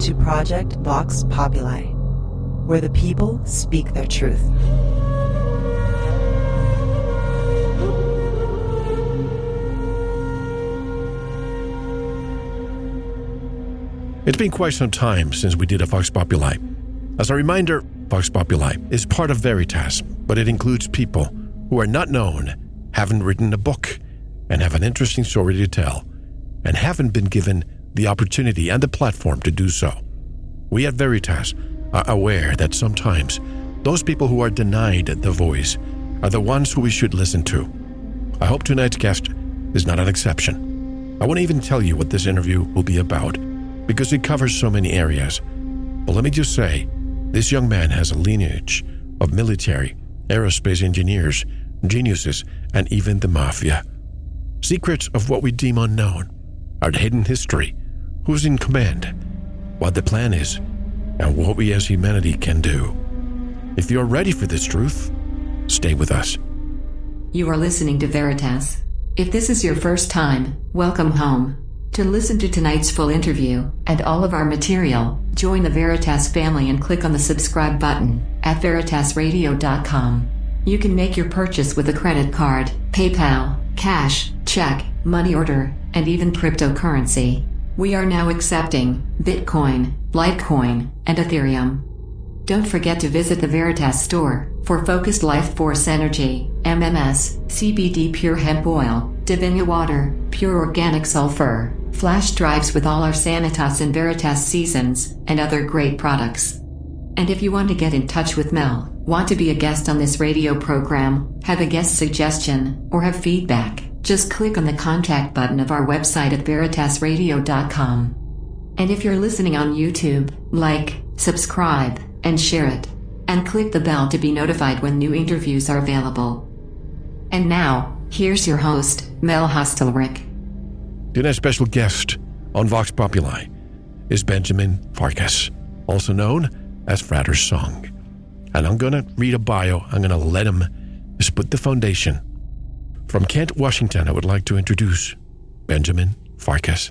to Project Vox Populi, where the people speak their truth. It's been quite some time since we did a Vox Populi. As a reminder, Vox Populi is part of Veritas, but it includes people who are not known, haven't written a book, and have an interesting story to tell, and haven't been given the opportunity and the platform to do so. We at Veritas are aware that sometimes those people who are denied the voice are the ones who we should listen to. I hope tonight's guest is not an exception. I won't even tell you what this interview will be about because it covers so many areas. But let me just say, this young man has a lineage of military, aerospace engineers, geniuses, and even the mafia. Secrets of what we deem unknown, our hidden history, who's in command, what the plan is, and what we as humanity can do. If you're ready for this truth, stay with us. You are listening to Veritas. If this is your first time, welcome home. To listen to tonight's full interview and all of our material, join the Veritas family and click on the subscribe button at veritasradio.com. You can make your purchase with a credit card, PayPal, cash, check, money order, and even cryptocurrency. We are now accepting Bitcoin, Litecoin, and Ethereum. Don't forget to visit the Veritas store for focused life force energy, MMS, CBD pure hemp oil, Divinia water, pure organic sulfur, flash drives with all our Sanitas and Veritas seasons, and other great products. And if you want to get in touch with Mel, want to be a guest on this radio program, have a guest suggestion, or have feedback, just click on the contact button of our website at veritasradio.com. And if you're listening on YouTube, like, subscribe, and share it. And click the bell to be notified when new interviews are available. And now, here's your host, Mel Hostelrick. Tonight's special guest on Vox Populi is Benjamin Farkas, also known as Fratter's Song. And I'm going to read a bio. I'm going to let him just put the foundation. From Kent, Washington, I would like to introduce Benjamin Farkas.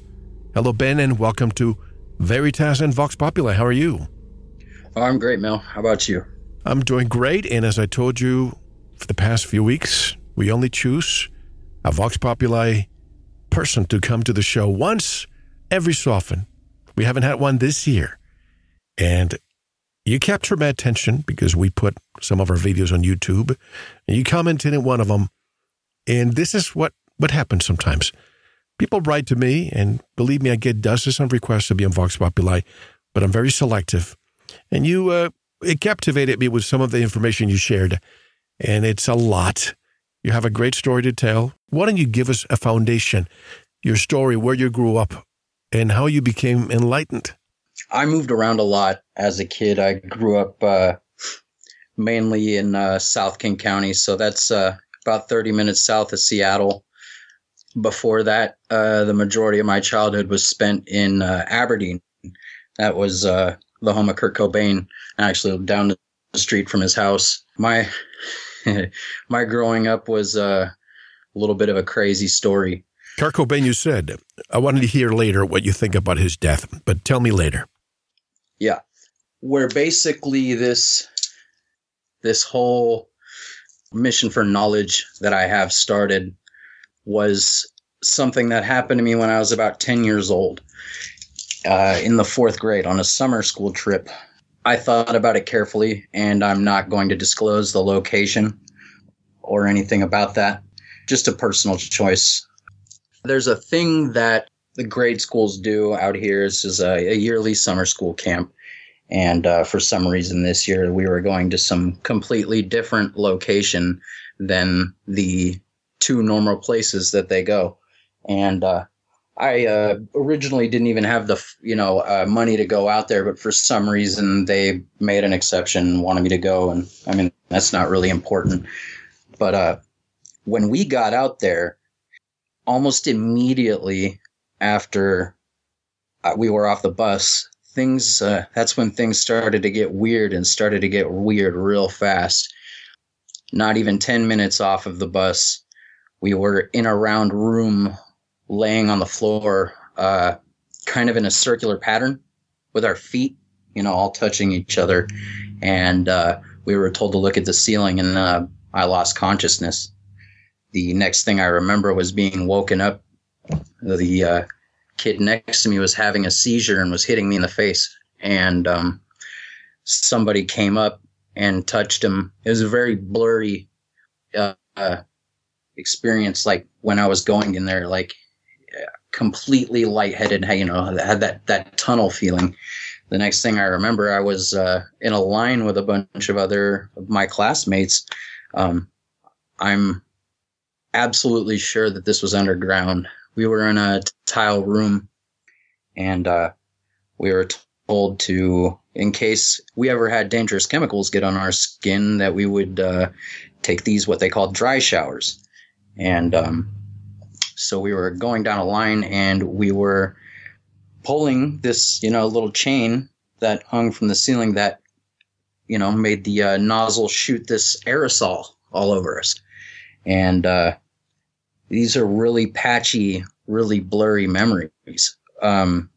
Hello, Ben, and welcome to Veritas and Vox Populi. How are you? Oh, I'm great, Mel. How about you? I'm doing great. And as I told you for the past few weeks, we only choose a Vox Populi person to come to the show once every so often. We haven't had one this year. And you captured my attention because we put some of our videos on YouTube and you commented in one of them. And this is what, what happens sometimes. People write to me, and believe me, I get dozens of requests to be on Vox Populi, but I'm very selective. And you, uh, it captivated me with some of the information you shared, and it's a lot. You have a great story to tell. Why don't you give us a foundation, your story, where you grew up, and how you became enlightened? I moved around a lot as a kid. I grew up uh, mainly in uh, South King County, so that's uh, about 30 minutes south of Seattle. Before that, uh, the majority of my childhood was spent in uh, Aberdeen. That was uh, the home of Kurt Cobain. Actually down the street from his house. My my growing up was uh, a little bit of a crazy story. Kurt Cobain, you said. I wanted to hear later what you think about his death, but tell me later. Yeah, where basically this this whole mission for knowledge that I have started was something that happened to me when I was about ten years old, uh, in the fourth grade on a summer school trip I thought about it carefully, and I'm not going to disclose the location or anything about that. Just a personal choice. There's a thing that the grade schools do out here. This is a, a yearly summer school camp. And uh, for some reason this year, we were going to some completely different location than the two normal places that they go. And uh, I uh, originally didn't even have the you know uh, money to go out there, but for some reason they made an exception, and wanted me to go, and I mean that's not really important. But uh, when we got out there, almost immediately after uh, we were off the bus, things uh, that's when things started to get weird and started to get weird real fast. Not even ten minutes off of the bus, we were in a round room laying on the floor, uh, kind of in a circular pattern. with our feet, you know, all touching each other, and uh, we were told to look at the ceiling, and uh, I lost consciousness. The next thing I remember was being woken up. The uh, kid next to me was having a seizure and was hitting me in the face, and um, somebody came up and touched him. It was a very blurry uh, experience, like when I was going in there, like completely lightheaded. You know, had that that tunnel feeling. The next thing I remember, I was uh, in a line with a bunch of other of my classmates. Um, I'm absolutely sure that this was underground. We were in a tile room, and uh, we were told to, in case we ever had dangerous chemicals get on our skin, that we would uh, take these what they call dry showers. And um, so we were going down a line, and we were pulling this, you know, little chain that hung from the ceiling that, you know, made the uh, nozzle shoot this aerosol all over us. And uh, these are really patchy, really blurry memories. Um,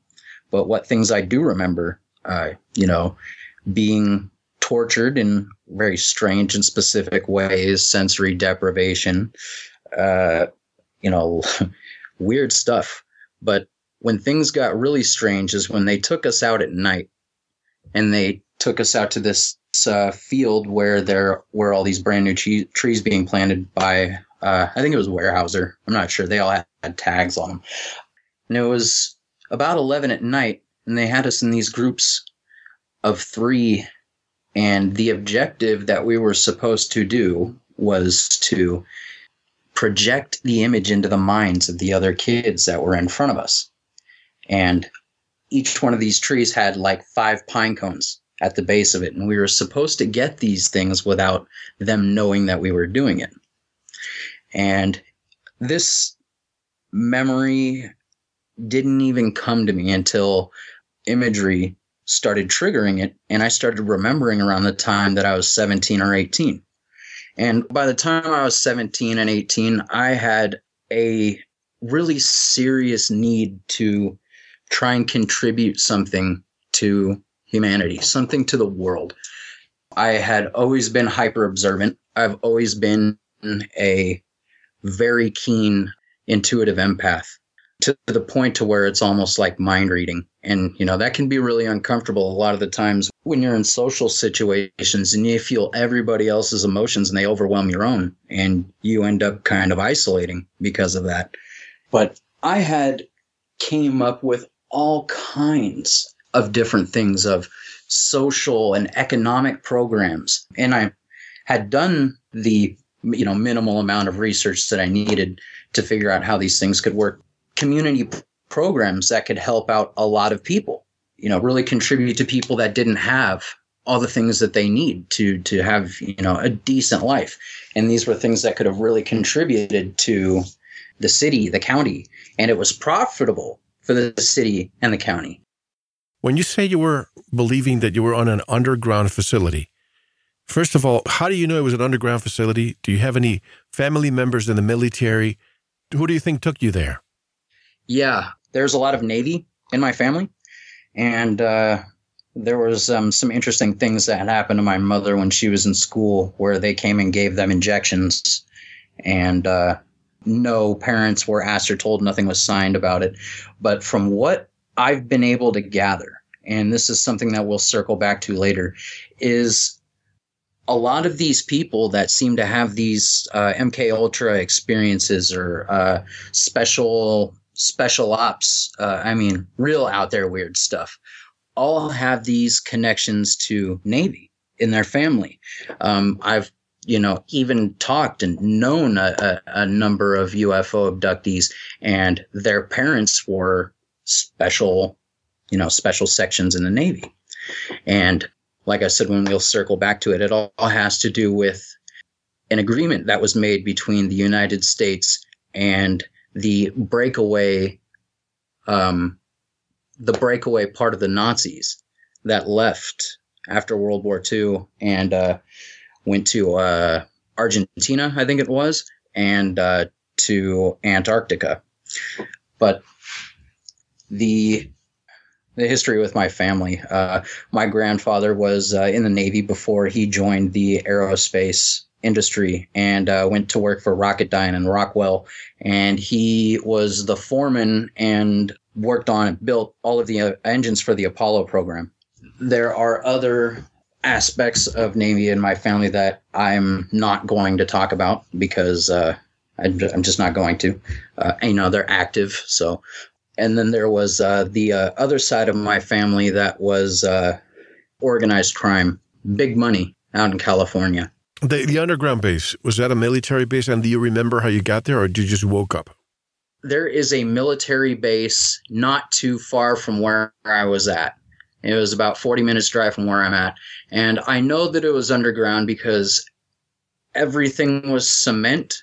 but what things I do remember, uh, you know, being tortured in very strange and specific ways, sensory deprivation, uh, you know, weird stuff. But when things got really strange is when they took us out at night and they took us out to this uh, field where there were all these brand new che- trees being planted by, uh, I think it was Weyerhaeuser. I'm not sure. They all had, had tags on them. And it was about 11 at night, and they had us in these groups of three. And the objective that we were supposed to do was to project the image into the minds of the other kids that were in front of us. And each one of these trees had like five pine cones at the base of it. And we were supposed to get these things without them knowing that we were doing it. And this memory didn't even come to me until imagery started triggering it. And I started remembering around the time that I was 17 or 18. And by the time I was 17 and 18, I had a really serious need to try and contribute something to humanity, something to the world. I had always been hyper observant. I've always been a very keen intuitive empath to the point to where it's almost like mind reading. And, you know, that can be really uncomfortable a lot of the times when you're in social situations and you feel everybody else's emotions and they overwhelm your own and you end up kind of isolating because of that. But I had came up with all kinds of different things of social and economic programs. And I had done the, you know, minimal amount of research that I needed to figure out how these things could work. Community p- programs that could help out a lot of people you know really contribute to people that didn't have all the things that they need to to have you know a decent life. And these were things that could have really contributed to the city the county and it was profitable for the city and the county. When you say you were believing that you were on an underground facility first of all how do you know it was an underground facility do you have any family members in the military who do you think took you there yeah, there's a lot of Navy in my family, and uh, there was um, some interesting things that happened to my mother when she was in school, where they came and gave them injections, and uh, no parents were asked or told. Nothing was signed about it. But from what I've been able to gather, and this is something that we'll circle back to later, is a lot of these people that seem to have these uh, MK Ultra experiences or uh, special special ops, uh, I mean, real out there weird stuff, all have these connections to Navy in their family. Um, I've you know, even talked and known a, a, a, number of UFO abductees, and their parents were special, you know, special sections in the Navy. And like I said, when we'll circle back to it, it all has to do with an agreement that was made between the United States and the breakaway, um, the breakaway part of the Nazis that left after World War II and uh, went to uh, Argentina, I think it was, and uh, to Antarctica. But the the history with my family. Uh, my grandfather was uh, in the Navy before he joined the aerospace industry and uh, went to work for Rocketdyne and Rockwell. And he was the foreman and worked on and built all of the uh, engines for the Apollo program. There are other aspects of Navy in my family that I'm not going to talk about because uh, I'm just not going to. Uh, you know, they're active. So, and then there was uh, the uh, other side of my family that was uh, organized crime, big money out in California. The, the underground base, was that a military base? And do you remember how you got there or did you just woke up? There is a military base not too far from where I was at. It was about 40 minutes drive from where I'm at. And I know that it was underground because everything was cement.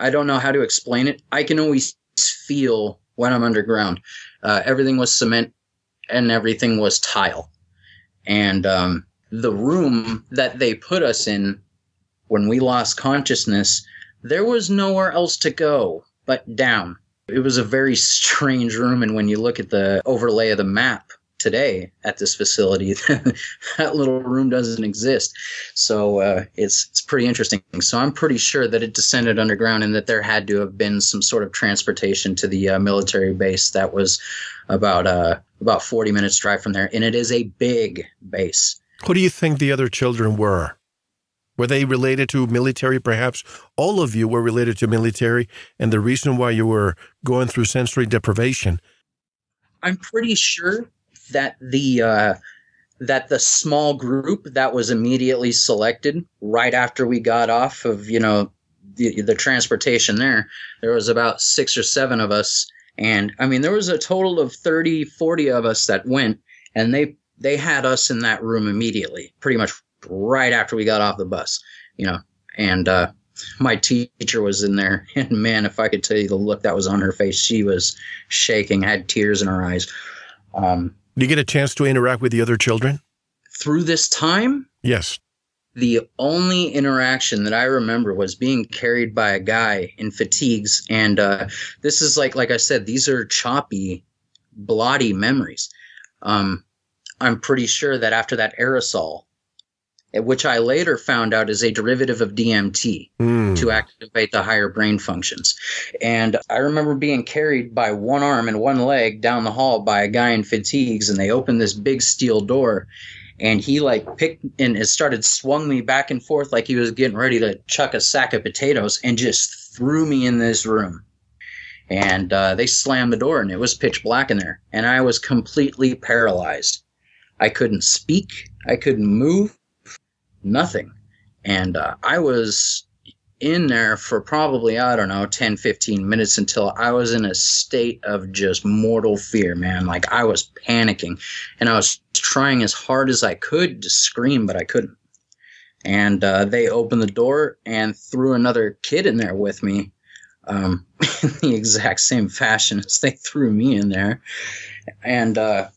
I don't know how to explain it. I can always feel when I'm underground. Uh, everything was cement and everything was tile. And um, the room that they put us in when we lost consciousness, there was nowhere else to go but down. It was a very strange room, and when you look at the overlay of the map today at this facility, that little room doesn't exist. So uh, it's it's pretty interesting. So I'm pretty sure that it descended underground, and that there had to have been some sort of transportation to the uh, military base that was about uh, about 40 minutes drive from there, and it is a big base. Who do you think the other children were? Were they related to military? Perhaps all of you were related to military, and the reason why you were going through sensory deprivation. I'm pretty sure that the uh, that the small group that was immediately selected right after we got off of you know the, the transportation there, there was about six or seven of us, and I mean there was a total of 30, 40 of us that went, and they they had us in that room immediately, pretty much right after we got off the bus, you know, and uh, my teacher was in there, and man, if I could tell you the look that was on her face, she was shaking, had tears in her eyes. Um, Did you get a chance to interact with the other children through this time? Yes. The only interaction that I remember was being carried by a guy in fatigues, and uh, this is like, like I said, these are choppy, blotty memories. Um, I'm pretty sure that after that aerosol, which I later found out is a derivative of DMT mm. to activate the higher brain functions. And I remember being carried by one arm and one leg down the hall by a guy in fatigues, and they opened this big steel door. And he like picked and it started swung me back and forth like he was getting ready to chuck a sack of potatoes and just threw me in this room. And uh, they slammed the door and it was pitch black in there. And I was completely paralyzed. I couldn't speak. I couldn't move nothing. And uh, I was in there for probably, I don't know, 10, 15 minutes until I was in a state of just mortal fear, man. Like I was panicking and I was trying as hard as I could to scream, but I couldn't. And uh, they opened the door and threw another kid in there with me um, in the exact same fashion as they threw me in there. And uh,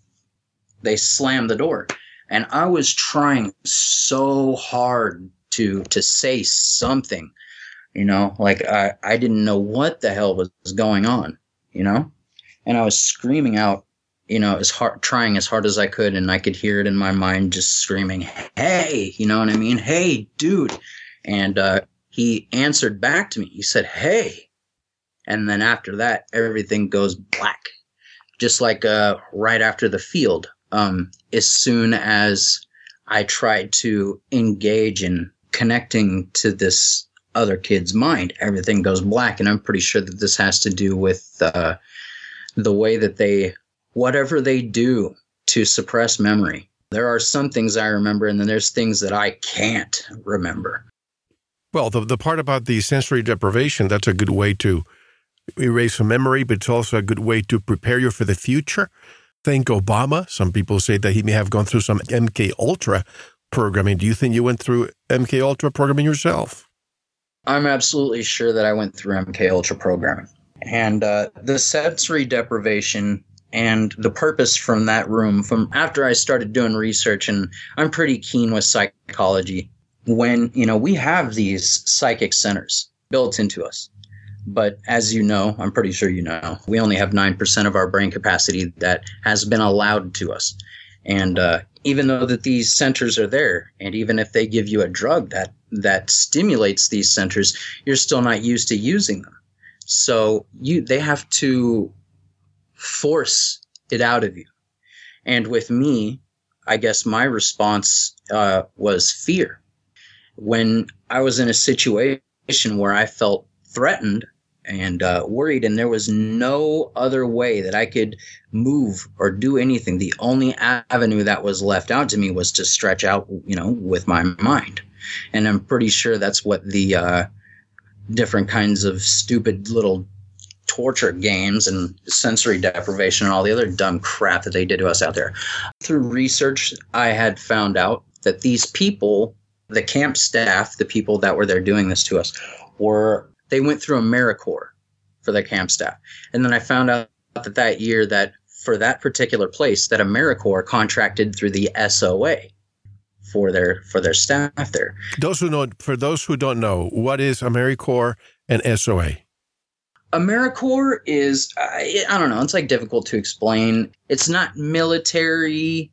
they slammed the door and I was trying so hard to to say something, you know, like I I didn't know what the hell was going on, you know, and I was screaming out, you know, as hard trying as hard as I could, and I could hear it in my mind, just screaming, "Hey," you know what I mean? "Hey, dude," and uh, he answered back to me. He said, "Hey," and then after that, everything goes black, just like uh, right after the field um, as soon as I tried to engage in connecting to this other kid's mind, everything goes black. And I'm pretty sure that this has to do with uh, the way that they, whatever they do to suppress memory. There are some things I remember, and then there's things that I can't remember. Well, the, the part about the sensory deprivation, that's a good way to erase a memory, but it's also a good way to prepare you for the future think Obama. Some people say that he may have gone through some MK Ultra programming. Do you think you went through MK Ultra programming yourself? I'm absolutely sure that I went through MK Ultra programming. And uh, the sensory deprivation and the purpose from that room, from after I started doing research, and I'm pretty keen with psychology. When you know we have these psychic centers built into us, But as you know, I'm pretty sure you know, we only have 9% of our brain capacity that has been allowed to us. And uh, even though that these centers are there, and even if they give you a drug that that stimulates these centers, you're still not used to using them. So you they have to force it out of you. And with me, I guess my response uh, was fear. When I was in a situation where I felt threatened and uh, worried, and there was no other way that I could move or do anything. The only avenue that was left out to me was to stretch out, you know, with my mind. And I'm pretty sure that's what the uh, different kinds of stupid little torture games and sensory deprivation and all the other dumb crap that they did to us out there. Through research, I had found out that these people, the camp staff, the people that were there doing this to us, were they went through AmeriCorps for their camp staff. And then I found out that that year that for that particular place that AmeriCorps contracted through the SOA for their for their staff there. Those who know for those who don't know, what is AmeriCorps and SOA? AmeriCorps is I, I don't know, it's like difficult to explain. It's not military,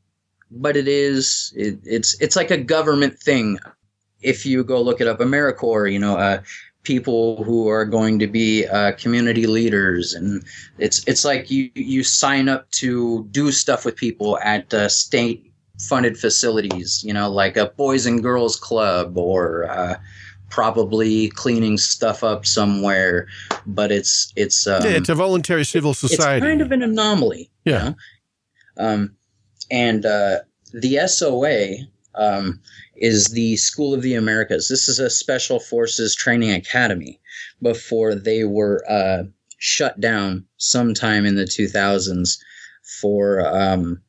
but it is it, it's it's like a government thing. If you go look it up, AmeriCorps, you know, uh, people who are going to be uh, community leaders, and it's it's like you you sign up to do stuff with people at uh, state funded facilities, you know, like a boys and girls club or uh, probably cleaning stuff up somewhere. But it's it's um, yeah, it's a voluntary civil society. It's kind of an anomaly. Yeah. You know? Um, and uh, the SOA um, is the School of the Americas. This is a special forces training academy before they were uh, shut down sometime in the 2000s for, um,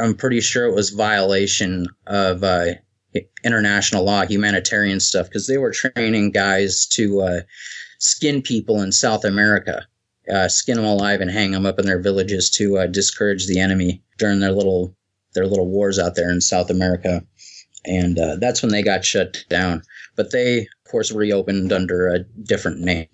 I'm pretty sure it was violation of uh, international law, humanitarian stuff, because they were training guys to uh, skin people in South America. Uh, skin them alive and hang them up in their villages to uh, discourage the enemy during their little their little wars out there in South America and uh, that's when they got shut down. But they, of course, reopened under a different name,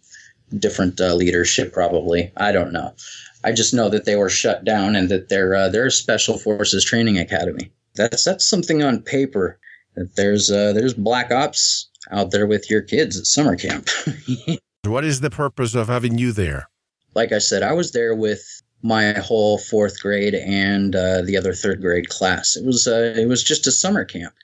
different uh, leadership, probably. I don't know. I just know that they were shut down and that they're uh, they're a special forces training academy. That's that's something on paper. That there's uh, there's black ops out there with your kids at summer camp. what is the purpose of having you there? Like I said, I was there with my whole fourth grade and uh, the other third grade class. It was uh, it was just a summer camp.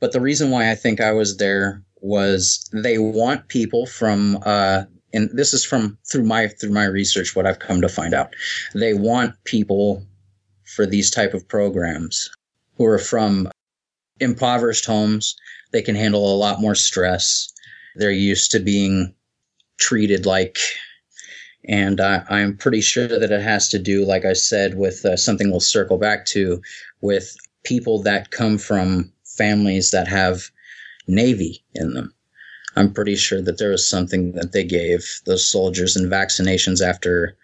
But the reason why I think I was there was they want people from uh, and this is from through my through my research what I've come to find out. They want people for these type of programs who are from impoverished homes. They can handle a lot more stress. They're used to being treated like and uh, I'm pretty sure that it has to do, like I said, with uh, something we'll circle back to, with people that come from families that have Navy in them. I'm pretty sure that there was something that they gave those soldiers in vaccinations after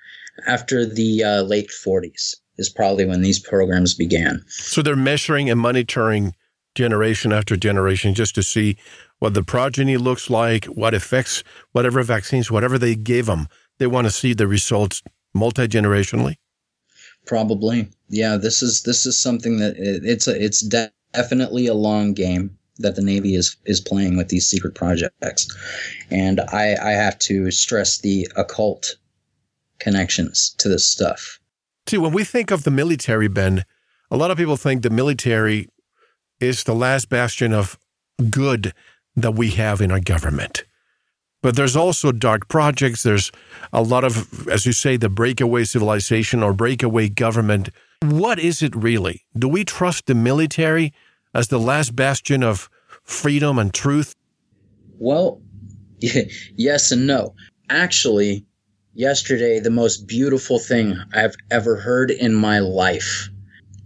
after the uh, late 40s is probably when these programs began. So they're measuring and monitoring generation after generation just to see what the progeny looks like, what effects, whatever vaccines, whatever they gave them, they want to see the results multi generationally. Probably, yeah. This is this is something that it, it's a, it's definitely a long game that the Navy is is playing with these secret projects, and I I have to stress the occult connections to this stuff. See, when we think of the military, Ben, a lot of people think the military is the last bastion of good that we have in our government. But there's also dark projects. There's a lot of, as you say, the breakaway civilization or breakaway government what is it really? Do we trust the military as the last bastion of freedom and truth? Well, yes and no. Actually, yesterday, the most beautiful thing I've ever heard in my life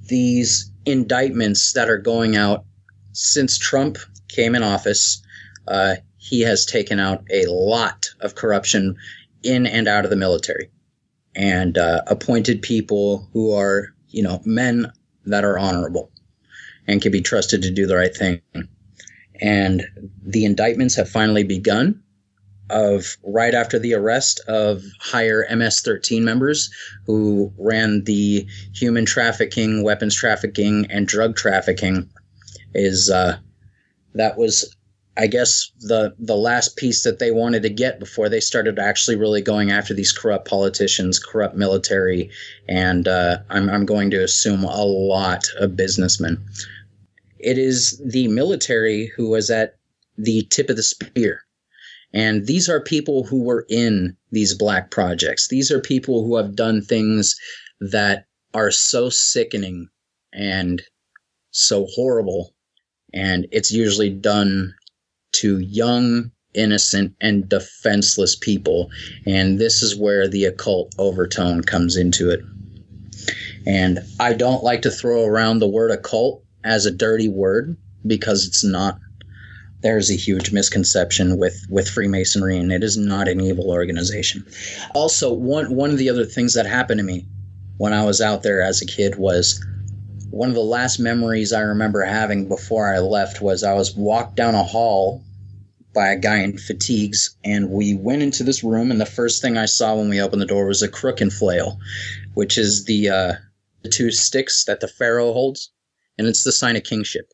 these indictments that are going out since Trump came in office. Uh, he has taken out a lot of corruption in and out of the military and uh, appointed people who are you know, men that are honorable and can be trusted to do the right thing. And the indictments have finally begun. of right after the arrest of higher MS-13 members who ran the human trafficking, weapons trafficking, and drug trafficking. Is uh, that was I guess the the last piece that they wanted to get before they started actually really going after these corrupt politicians, corrupt military, and uh, I'm I'm going to assume a lot of businessmen. It is the military who was at the tip of the spear. And these are people who were in these black projects. These are people who have done things that are so sickening and so horrible. And it's usually done to young, innocent, and defenseless people. And this is where the occult overtone comes into it. And I don't like to throw around the word occult as a dirty word because it's not. There's a huge misconception with, with Freemasonry, and it is not an evil organization. Also, one, one of the other things that happened to me when I was out there as a kid was one of the last memories I remember having before I left was I was walked down a hall by a guy in fatigues, and we went into this room, and the first thing I saw when we opened the door was a crook and flail, which is the uh, the two sticks that the pharaoh holds, and it's the sign of kingship.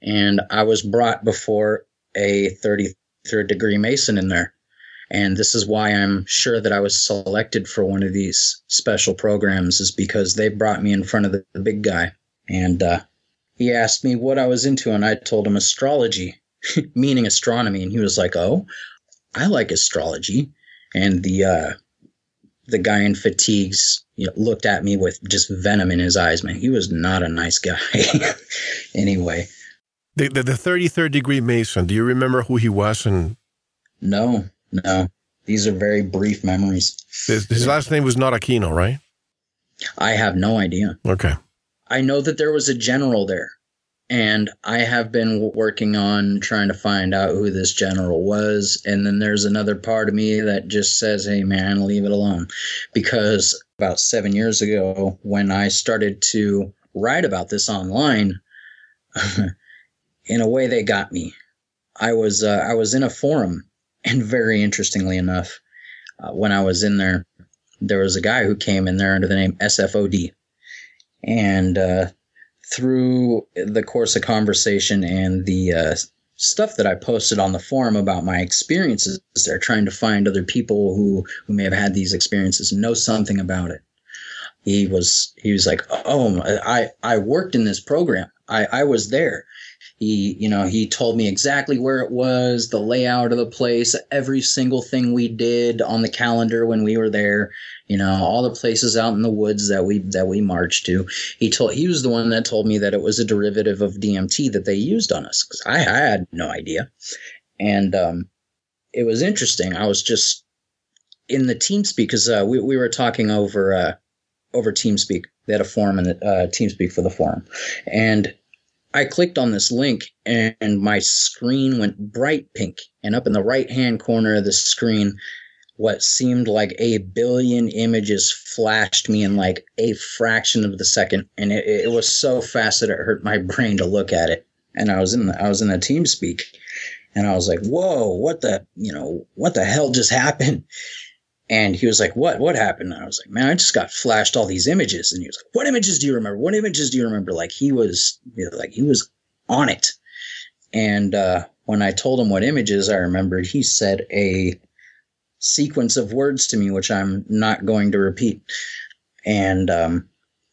And I was brought before a 33rd degree Mason in there. And this is why I'm sure that I was selected for one of these special programs, is because they brought me in front of the, the big guy. And uh, he asked me what I was into, and I told him astrology, meaning astronomy. And he was like, Oh, I like astrology. And the uh, the guy in fatigues you know, looked at me with just venom in his eyes. Man, he was not a nice guy. anyway, The, the, the 33rd degree Mason, do you remember who he was? And no, no, these are very brief memories. his, his last name was not Aquino, right? I have no idea. Okay. I know that there was a general there, and I have been working on trying to find out who this general was. And then there's another part of me that just says, hey, man, leave it alone. Because about seven years ago, when I started to write about this online, in a way, they got me. I was uh, I was in a forum, and very interestingly enough, uh, when I was in there, there was a guy who came in there under the name SFOD, and uh, through the course of conversation and the uh, stuff that I posted on the forum about my experiences there, trying to find other people who who may have had these experiences know something about it. He was he was like, oh, I I worked in this program. I I was there. He, you know, he told me exactly where it was, the layout of the place, every single thing we did on the calendar when we were there. You know, all the places out in the woods that we that we marched to. He told he was the one that told me that it was a derivative of DMT that they used on us because I, I had no idea, and um, it was interesting. I was just in the TeamSpeak because uh, we we were talking over uh, over TeamSpeak. They had a forum the uh, TeamSpeak for the forum, and I clicked on this link and my screen went bright pink. And up in the right hand corner of the screen, what seemed like a billion images flashed me in like a fraction of the second. And it, it was so fast that it hurt my brain to look at it. And I was in the, I was in the TeamSpeak and I was like, whoa, what the, you know, what the hell just happened? And he was like, "What? What happened?" And I was like, "Man, I just got flashed all these images." And he was like, "What images do you remember? What images do you remember?" Like he was, you know, like he was on it. And uh, when I told him what images I remembered, he said a sequence of words to me, which I'm not going to repeat. And um,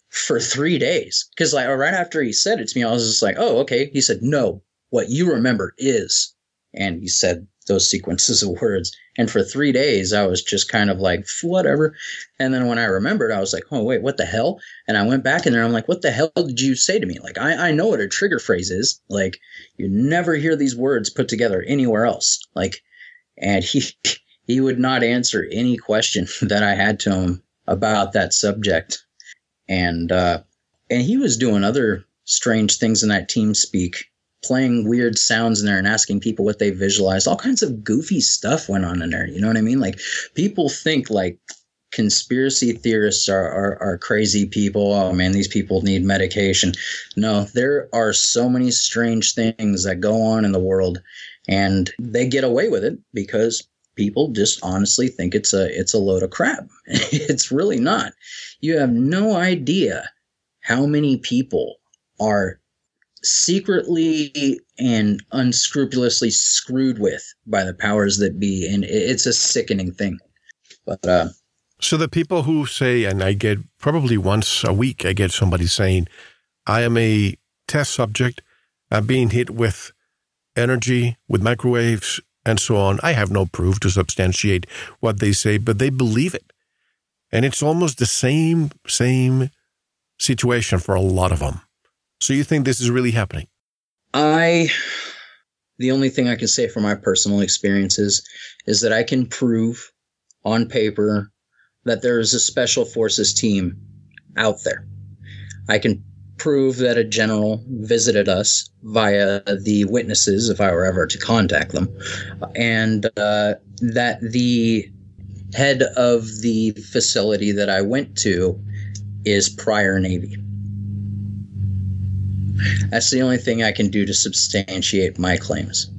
for three days, because like right after he said it to me, I was just like, "Oh, okay." He said, "No, what you remember is," and he said those sequences of words. And for three days, I was just kind of like, whatever. And then when I remembered, I was like, oh, wait, what the hell? And I went back in there. I'm like, what the hell did you say to me? Like, I, I know what a trigger phrase is. Like, you never hear these words put together anywhere else. Like, and he, he would not answer any question that I had to him about that subject. And, uh, and he was doing other strange things in that TeamSpeak playing weird sounds in there and asking people what they visualized. All kinds of goofy stuff went on in there. You know what I mean? Like people think like conspiracy theorists are, are, are crazy people. Oh man, these people need medication. No, there are so many strange things that go on in the world and they get away with it because people just honestly think it's a it's a load of crap. it's really not. You have no idea how many people are secretly and unscrupulously screwed with by the powers that be and it's a sickening thing. But uh so the people who say, and I get probably once a week, I get somebody saying, I am a test subject. I'm being hit with energy, with microwaves, and so on. I have no proof to substantiate what they say, but they believe it. And it's almost the same, same situation for a lot of them. So you think this is really happening? I, the only thing I can say from my personal experiences is that I can prove on paper that there is a special forces team out there. I can prove that a general visited us via the witnesses, if I were ever to contact them, and uh, that the head of the facility that I went to is prior Navy. That's the only thing I can do to substantiate my claims.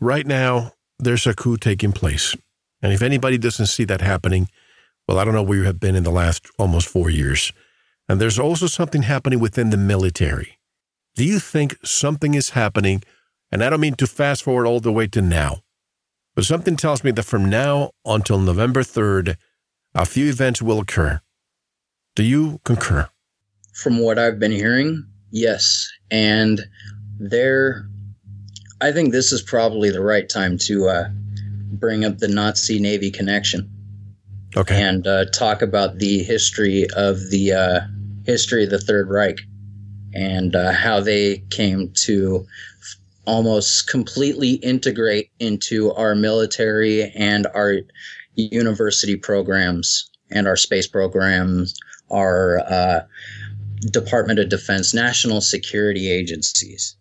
Right now, there's a coup taking place. And if anybody doesn't see that happening, well, I don't know where you have been in the last almost four years. And there's also something happening within the military. Do you think something is happening? And I don't mean to fast forward all the way to now, but something tells me that from now until November 3rd, a few events will occur. Do you concur? From what I've been hearing, yes. And there, I think this is probably the right time to uh, bring up the Nazi Navy connection okay. and uh, talk about the history of the uh, history of the Third Reich and uh, how they came to f- almost completely integrate into our military and our university programs and our space programs, our uh, Department of Defense, national security agencies.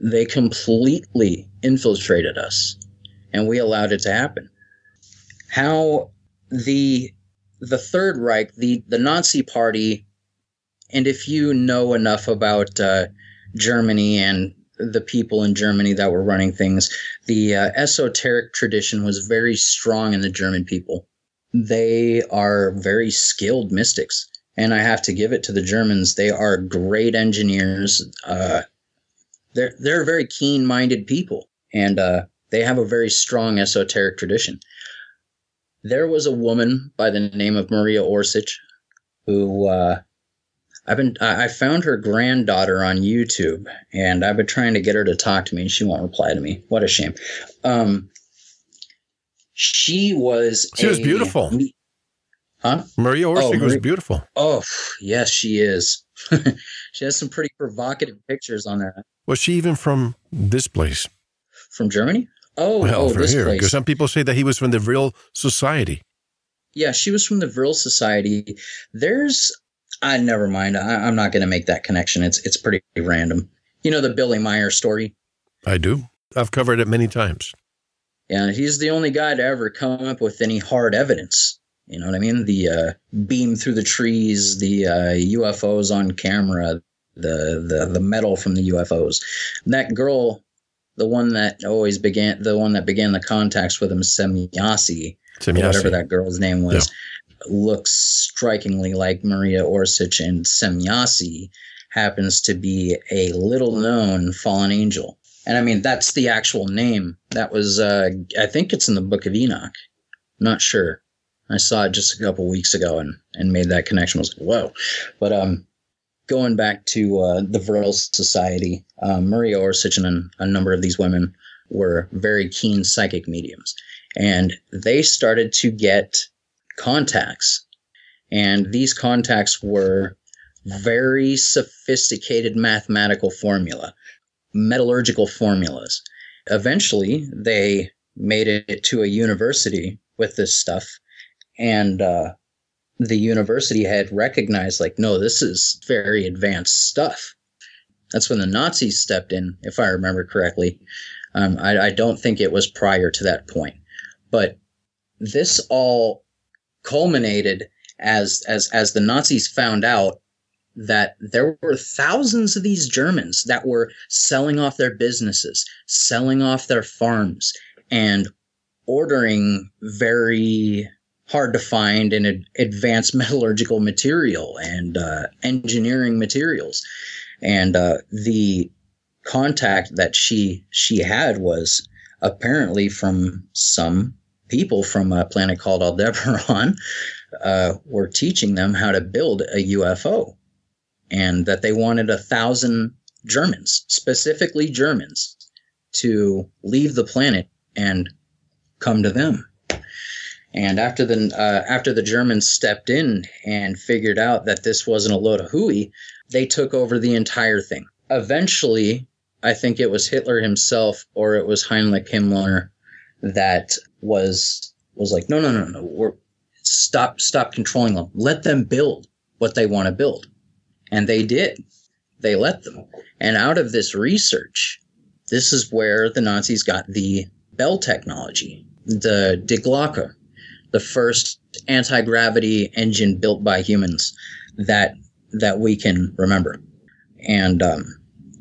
They completely infiltrated us, and we allowed it to happen. How the the Third Reich, the the Nazi Party, and if you know enough about uh, Germany and the people in Germany that were running things, the uh, esoteric tradition was very strong in the German people. They are very skilled mystics, and I have to give it to the Germans. They are great engineers. Uh, they're they're very keen-minded people, and uh, they have a very strong esoteric tradition there was a woman by the name of Maria Orsich who uh, I've been I found her granddaughter on YouTube and I've been trying to get her to talk to me and she won't reply to me. What a shame. Um, she was she was beautiful. Huh? Maria Orsich oh, beautiful. Oh yes, she is. she has some pretty provocative pictures on there. Was she even from this place? From Germany? Oh, well, oh, from here, because some people say that he was from the Vril Society. Yeah, she was from the Vril Society. There's, I never mind. I, am not going to make that connection. It's it's pretty random. You know the Billy Meier story. I do. I've covered it many times. Yeah, he's the only guy to ever come up with any hard evidence. You know what I mean? The uh, beam through the trees, the uh, UFOs on camera, the, the the metal from the UFOs. And that girl the one that always began the one that began the contacts with him, Semjase, whatever that girl's name was, yeah. looks strikingly like Maria Orsich, and Semjase happens to be a little known fallen angel. And I mean, that's the actual name. That was, uh, I think it's in the Book of Enoch. Not sure. I saw it just a couple weeks ago and, and made that connection. I was like, whoa. But um, going back to uh, the Vril Society, uh, Maria Orsich and a number of these women were very keen psychic mediums. And they started to get contacts. And these contacts were very sophisticated mathematical formula, metallurgical formulas. Eventually, they made it to a university with this stuff. And uh, the university had recognized like no this is very advanced stuff. That's when the nazis stepped in if i remember correctly. Um, I, I don't think it was prior to that point. But this all culminated as as as the nazis found out that there were thousands of these germans that were selling off their businesses selling off their farms and ordering very hard to find and ad- advanced metallurgical material and uh, engineering materials. And uh, the contact that she she had was apparently from some people from a planet called Aldebaran uh, were teaching them how to build a UFO, and that they wanted a thousand Germans, specifically Germans, to leave the planet and come to them. And after the uh, after the Germans stepped in and figured out that this wasn't a load of hooey, they took over the entire thing. Eventually, I think it was Hitler himself or it was Heinrich Himmler that was was like, no, no, no, no, we're stop stop controlling them. Let them build what they want to build, and they did. They let them. And out of this research, this is where the Nazis got the Bell technology, the Die Glocke, the first anti-gravity engine built by humans that that we can remember. And um,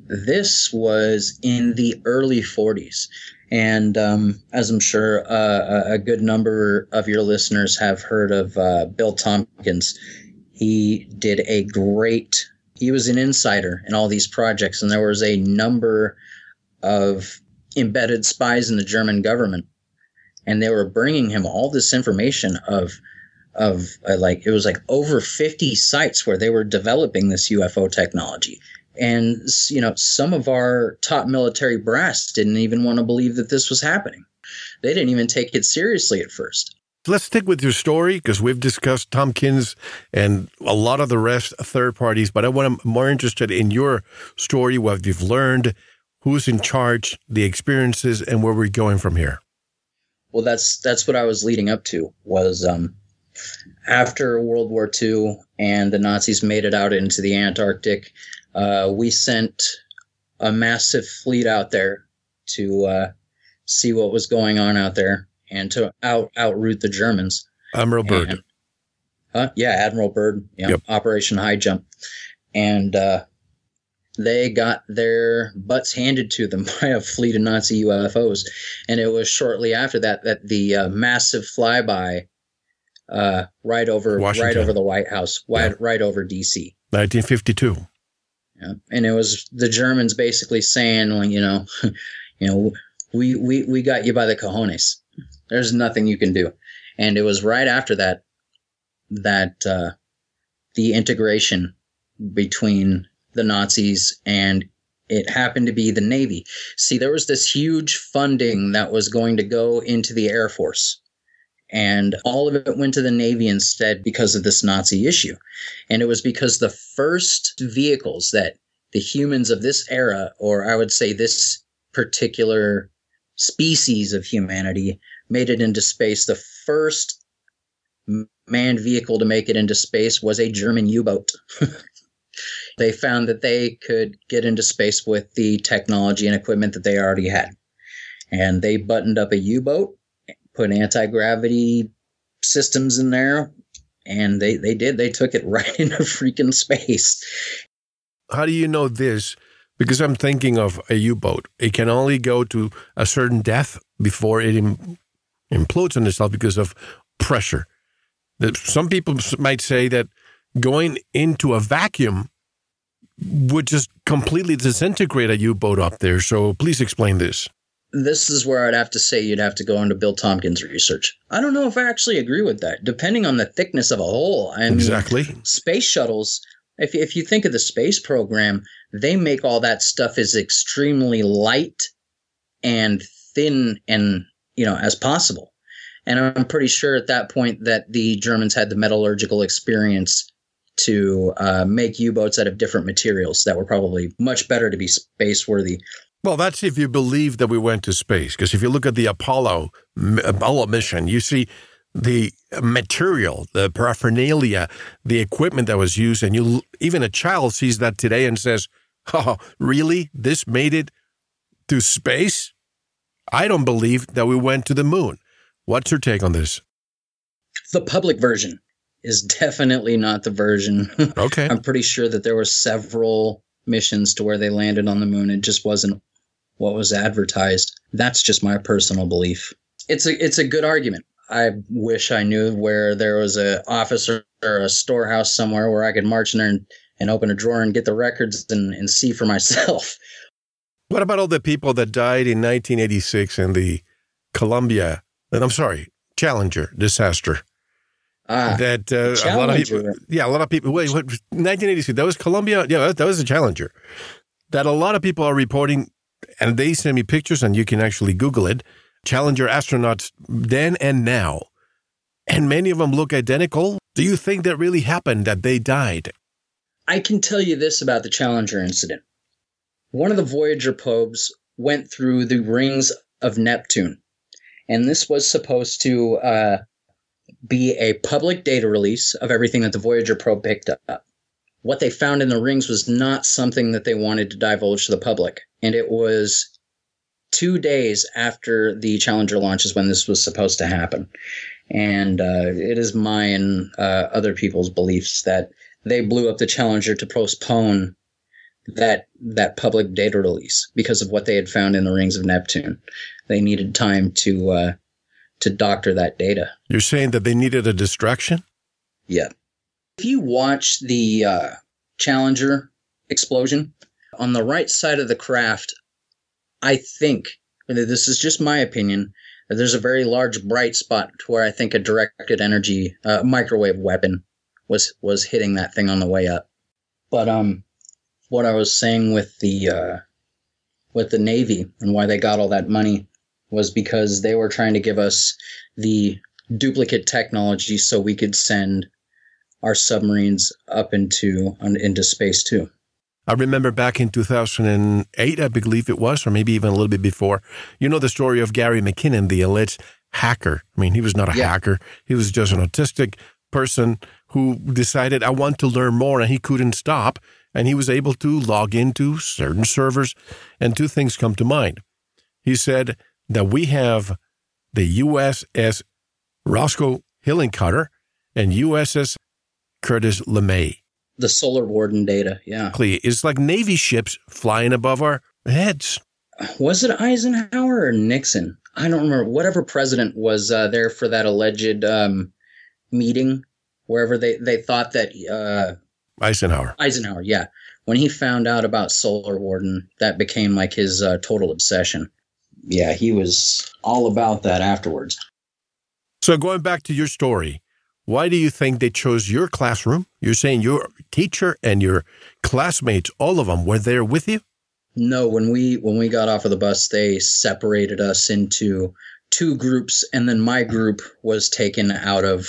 this was in the early 40s. And um, as I'm sure uh, a good number of your listeners have heard of uh, Bill Tompkins, he did a great, he was an insider in all these projects. And there was a number of embedded spies in the German government. And they were bringing him all this information of of uh, like it was like over 50 sites where they were developing this UFO technology. And you know, some of our top military brass didn't even want to believe that this was happening. They didn't even take it seriously at first. Let's stick with your story because we've discussed Tompkins and a lot of the rest third parties, but I want to more interested in your story, what you've learned, who's in charge, the experiences, and where we're going from here. Well, that's that's what I was leading up to was um, after World War II and the Nazis made it out into the Antarctic, uh, we sent a massive fleet out there to uh, see what was going on out there and to out outroot the Germans. Admiral Byrd. And, uh, yeah, Admiral Byrd. Yeah, yep. Operation High Jump, and uh, they got their butts handed to them by a fleet of Nazi UFOs, and it was shortly after that that the uh, massive flyby uh, right over Washington. right over the White House, right, yeah. right over D.C. 1952. Yeah, and it was the Germans basically saying, like, you know, you know, we we we got you by the cojones. There's nothing you can do, and it was right after that that uh, the integration between the Nazis and it happened to be the Navy. See, there was this huge funding that was going to go into the Air Force and all of it went to the Navy instead because of this Nazi issue. And it was because the first vehicles that the humans of this era, or I would say this particular species of humanity, made it into space, the first manned vehicle to make it into space was a German U boat. they found that they could get into space with the technology and equipment that they already had. And they buttoned up a U boat put anti gravity systems in there, and they they did. They took it right into freaking space. How do you know this? Because I'm thinking of a U-boat. It can only go to a certain depth before it Im- implodes on itself because of pressure. Some people might say that going into a vacuum would just completely disintegrate a U-boat up there. So please explain this this is where I'd have to say you'd have to go into Bill Tompkins' research. I don't know if I actually agree with that, depending on the thickness of a hole. I exactly. Space shuttles, if, if you think of the space program, they make all that stuff as extremely light and thin and, you know, as possible. And I'm pretty sure at that point that the Germans had the metallurgical experience to uh, make U-boats out of different materials that were probably much better to be space worthy. Well, that's if you believe that we went to space. Because if you look at the Apollo Apollo mission, you see the material, the paraphernalia, the equipment that was used, and you even a child sees that today and says, "Oh, really? This made it to space?" I don't believe that we went to the moon. What's your take on this? The public version is definitely not the version. Okay. I'm pretty sure that there were several missions to where they landed on the moon. It just wasn't what was advertised. That's just my personal belief. it's a it's a good argument. I wish I knew where there was a office or, a storehouse somewhere where I could march in there and, and open a drawer and get the records and, and see for myself. What about all the people that died in 1986 in the Columbia, and I'm sorry, Challenger disaster? Ah, that uh, a lot of people, yeah, a lot of people. Wait, what? 1982? That was Columbia. Yeah, that, that was a Challenger. That a lot of people are reporting, and they send me pictures, and you can actually Google it. Challenger astronauts then and now, and many of them look identical. Do you think that really happened? That they died? I can tell you this about the Challenger incident. One of the Voyager probes went through the rings of Neptune, and this was supposed to uh, be a public data release of everything that the Voyager probe picked up. What they found in the rings was not something that they wanted to divulge to the public, and it was two days after the Challenger launches when this was supposed to happen. And uh, it is my and uh, other people's beliefs that they blew up the Challenger to postpone that that public data release because of what they had found in the rings of Neptune. They needed time to uh, to doctor that data. You're saying that they needed a distraction? Yeah. If you watch the uh, Challenger explosion on the right side of the craft, I think and this is just my opinion. that There's a very large bright spot to where I think a directed energy uh, microwave weapon was was hitting that thing on the way up. But um, what I was saying with the uh, with the Navy and why they got all that money was because they were trying to give us the duplicate technology so we could send our submarines up into into space too. I remember back in 2008, I believe it was, or maybe even a little bit before. You know the story of Gary McKinnon, the alleged hacker. I mean, he was not a Yeah. hacker. He was just an autistic person who decided, I want to learn more, and he couldn't stop. And he was able to log into certain servers, and two things come to mind. He said that we have the USS Roscoe Hillenkoetter and USS Curtis LeMay. The solar warden data, yeah. It's like Navy ships flying above our heads. Was it Eisenhower or Nixon? I don't remember. Whatever president was uh, there for that alleged um, meeting, wherever they, they thought that uh, Eisenhower. Eisenhower, yeah. When he found out about Solar Warden, that became like his uh, total obsession. Yeah, he was all about that afterwards. So going back to your story, why do you think they chose your classroom? You're saying your teacher and your classmates, all of them, were there with you? No, when we when we got off of the bus, they separated us into two groups, and then my group was taken out of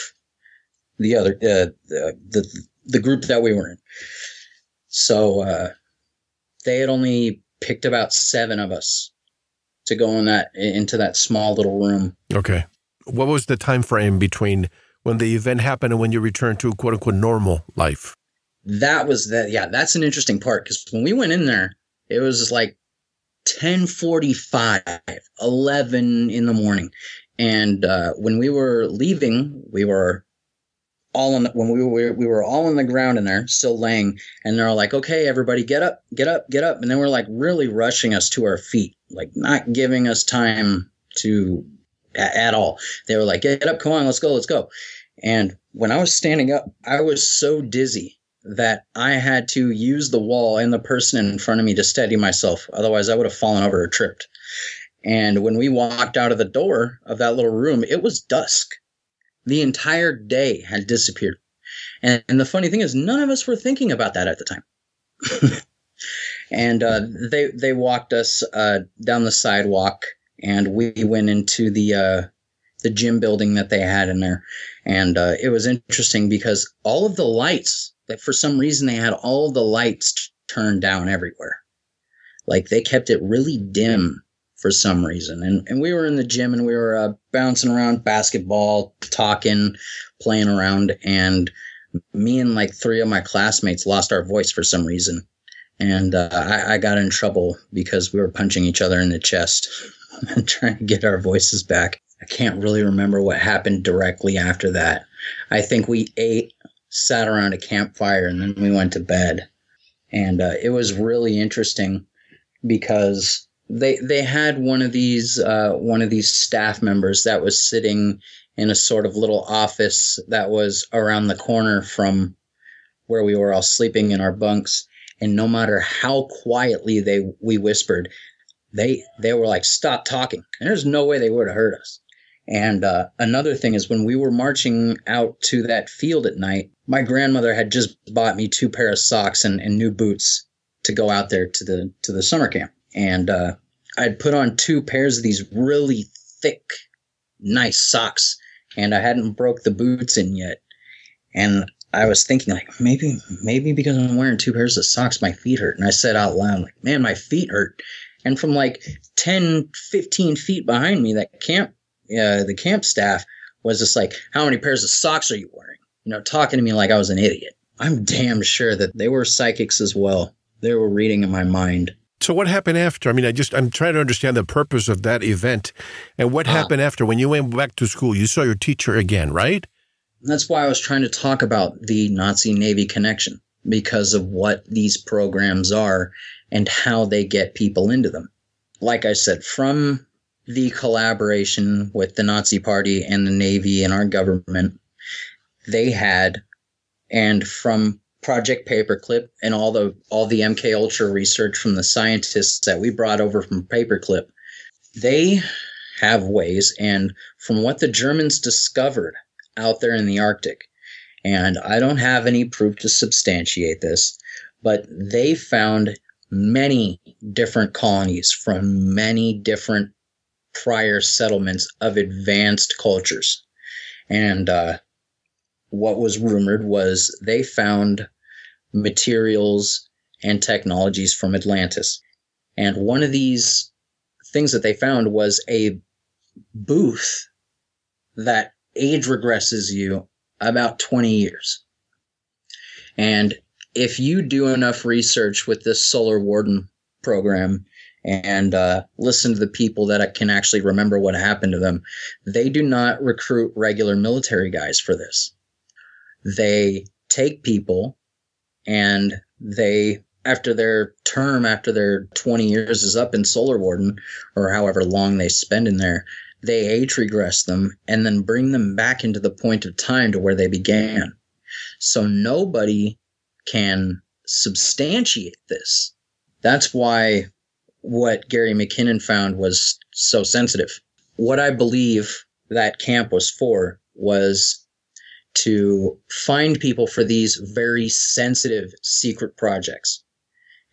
the other uh, the, the the group that we were in. So uh, they had only picked about seven of us to go in that into that small little room. Okay. What was the time frame between when the event happened and when you returned to quote unquote normal life? That was that. Yeah, that's an interesting part because when we went in there, it was like 1045 11 in the morning and uh, when we were leaving we were all on the, when we were we were all on the ground in there still laying and they're like okay everybody get up get up get up and then we're like really rushing us to our feet like not giving us time to a- at all they were like get up come on let's go let's go and when i was standing up i was so dizzy that I had to use the wall and the person in front of me to steady myself. Otherwise, I would have fallen over or tripped. And when we walked out of the door of that little room, it was dusk. The entire day had disappeared. And, and the funny thing is, none of us were thinking about that at the time. and uh, they they walked us uh, down the sidewalk, and we went into the uh, the gym building that they had in there. And uh, it was interesting because all of the lights that for some reason they had all the lights t- turned down everywhere. Like they kept it really dim for some reason. And and we were in the gym and we were uh, bouncing around basketball, talking, playing around, and me and like three of my classmates lost our voice for some reason. And uh, I, I got in trouble because we were punching each other in the chest and trying to get our voices back. I can't really remember what happened directly after that. I think we ate sat around a campfire and then we went to bed. And uh, it was really interesting because they they had one of these uh, one of these staff members that was sitting in a sort of little office that was around the corner from where we were all sleeping in our bunks. And no matter how quietly they we whispered they they were like stop talking. And there's no way they would have heard us. And uh, another thing is when we were marching out to that field at night my grandmother had just bought me two pair of socks and, and new boots to go out there to the to the summer camp and uh, i'd put on two pairs of these really thick nice socks and i hadn't broke the boots in yet. And I was thinking like maybe maybe because I'm wearing two pairs of socks my feet hurt. And I said out loud like man my feet hurt. And from like 10 15 feet behind me that camp uh, the camp staff was just like how many pairs of socks are you wearing? You know talking to me like I was an idiot. I'm damn sure that they were psychics as well. They were reading in my mind so what happened after? I mean, I just I'm trying to understand the purpose of that event, and what uh, happened after when you went back to school. You saw your teacher again, right? that's why I was trying to talk about the Nazi Navy connection because of what these programs are and how they get people into them. Like I said, from the collaboration with the Nazi Party and the Navy and our government, they had, and from Project Paperclip and all the all the MK Ultra research from the scientists that we brought over from Paperclip, they have ways. And from what the Germans discovered out there in the Arctic. And I don't have any proof to substantiate this, but they found many different colonies from many different prior settlements of advanced cultures. And uh, what was rumored was they found materials and technologies from Atlantis. And one of these things that they found was a booth that age regresses you about 20 years. And if you do enough research with this Solar Warden program and uh, listen to the people that can actually remember what happened to them, they do not recruit regular military guys for this. They take people and they after their term, after their 20 years is up in Solar Warden, or however long they spend in there, they age regress them and then bring them back into the point of time to where they began. So nobody can substantiate this. That's why what Gary McKinnon found was so sensitive. What I believe that camp was for was to find people for these very sensitive secret projects.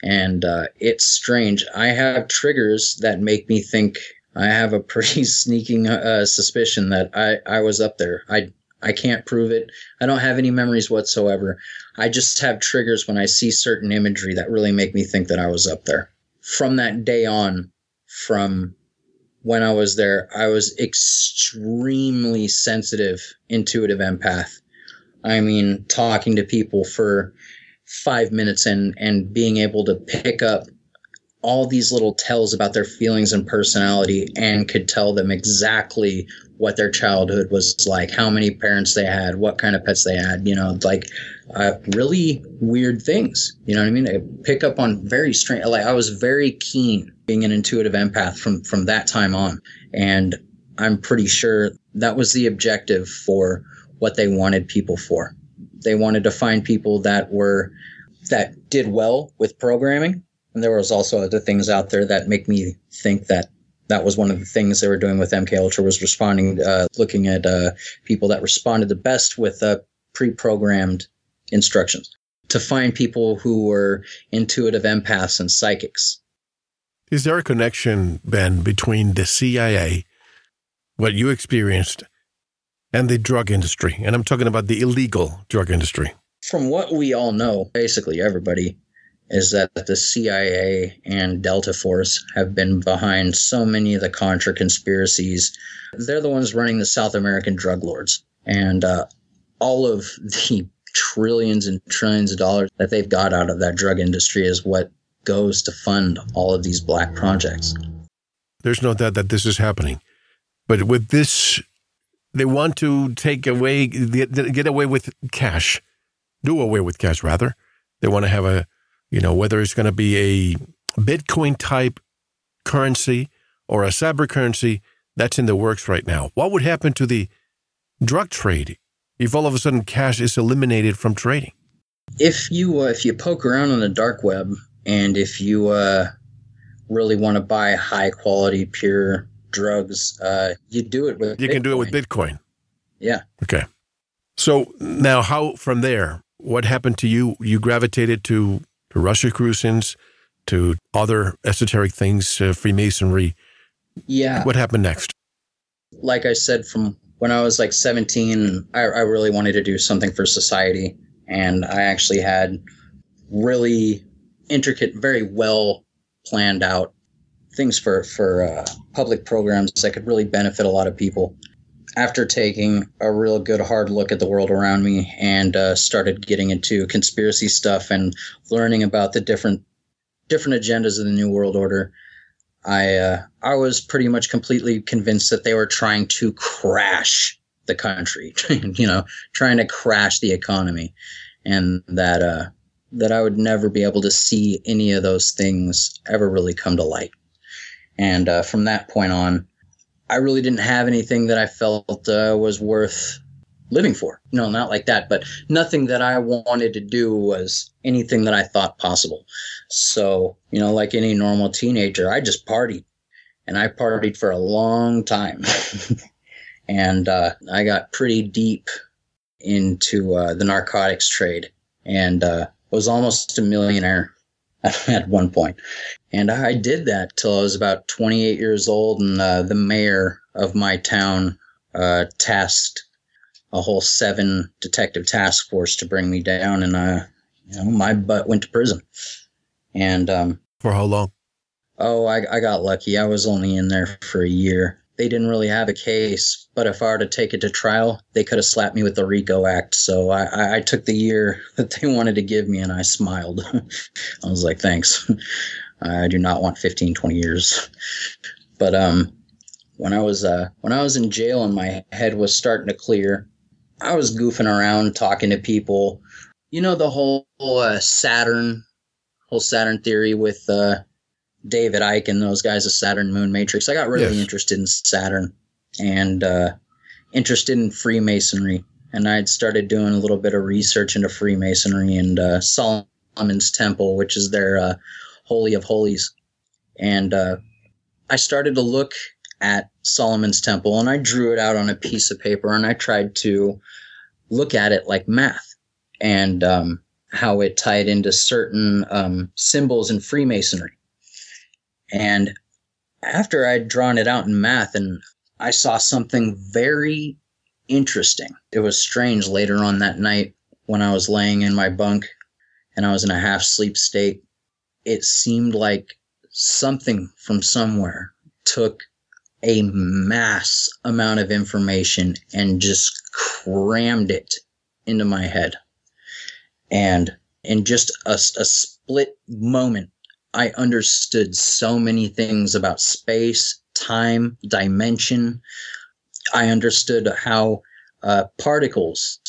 And uh, it's strange. I have triggers that make me think I have a pretty sneaking uh, suspicion that I, I was up there. I I can't prove it. I don't have any memories whatsoever. I just have triggers when I see certain imagery that really make me think that I was up there. From that day on, from when I was there, I was extremely sensitive, intuitive empath. I mean, talking to people for five minutes and, and being able to pick up all these little tells about their feelings and personality and could tell them exactly what their childhood was like, how many parents they had, what kind of pets they had, you know, like uh, really weird things. You know what I mean? I pick up on very strange. Like I was very keen being an intuitive empath from from that time on, and I'm pretty sure that was the objective for what they wanted people for. They wanted to find people that were that did well with programming and there was also other things out there that make me think that that was one of the things they were doing with MK Ultra was responding, uh, looking at uh, people that responded the best with uh, pre-programmed instructions to find people who were intuitive empaths and psychics. Is there a connection, Ben, between the CIA, what you experienced, and the drug industry? And I'm talking about the illegal drug industry. From what we all know, basically everybody is that the CIA and Delta Force have been behind so many of the Contra conspiracies. They're the ones running the South American drug lords. And uh, all of the trillions and trillions of dollars that they've got out of that drug industry is what goes to fund all of these black projects. There's no doubt that this is happening. But with this, they want to take away, get away with cash, do away with cash, rather. They want to have a you know, whether it's going to be a Bitcoin type currency or a cyber currency that's in the works right now. What would happen to the drug trade if all of a sudden cash is eliminated from trading? If you uh, if you poke around on the dark web and if you uh, really want to buy high quality pure drugs, uh, you do it with you Bitcoin. can do it with Bitcoin. Yeah. Okay. So now, how from there? What happened to you? You gravitated to, to Rosicrucians, to other esoteric things, uh, Freemasonry. Yeah. What happened next? Like I said, from when I was like 17, I, I really wanted to do something for society. And I actually had really intricate, very well planned out things for, for uh, public programs that could really benefit a lot of people. After taking a real good hard look at the world around me and uh, started getting into conspiracy stuff and learning about the different different agendas of the New World Order, I uh, I was pretty much completely convinced that they were trying to crash the country, you know, trying to crash the economy, and that uh, that I would never be able to see any of those things ever really come to light. And uh, from that point on, I really didn't have anything that I felt uh, was worth living for. No, not like that, but nothing that I wanted to do was anything that I thought possible. So, you know, like any normal teenager, I just partied and I partied for a long time. and uh, I got pretty deep into uh, the narcotics trade and uh, was almost a millionaire at one point. And I did that till I was about 28 years old, and uh, the mayor of my town uh, tasked a whole seven detective task force to bring me down, and uh, you know, my butt went to prison. And um, For how long? oh, I, I got lucky. I was only in there for a year. They didn't really have a case, but if I were to take it to trial, they could have slapped me with the RICO Act. So I, I, took the year that they wanted to give me, and I smiled. I was like, thanks. I do not want 15, 20 years. But um, when I was uh, when I was in jail and my head was starting to clear, I was goofing around talking to people. You know the whole uh, Saturn, whole Saturn theory with uh, David Icke and those guys of Saturn Moon Matrix. I got really Yes. interested in Saturn and uh, interested in Freemasonry, and I'd started doing a little bit of research into Freemasonry and uh, Solomon's Temple, which is their uh, holy of holies, and uh, I started to look at Solomon's Temple, and I drew it out on a piece of paper, and I tried to look at it like math and um, how it tied into certain um, symbols in Freemasonry. And after I'd drawn it out in math, and I saw something very interesting. It was strange later on that night when I was laying in my bunk and I was in a half sleep state. It seemed like something from somewhere took a mass amount of information and just crammed it into my head. And in just a, a split moment, I understood so many things about space, time, dimension. I understood how uh, particles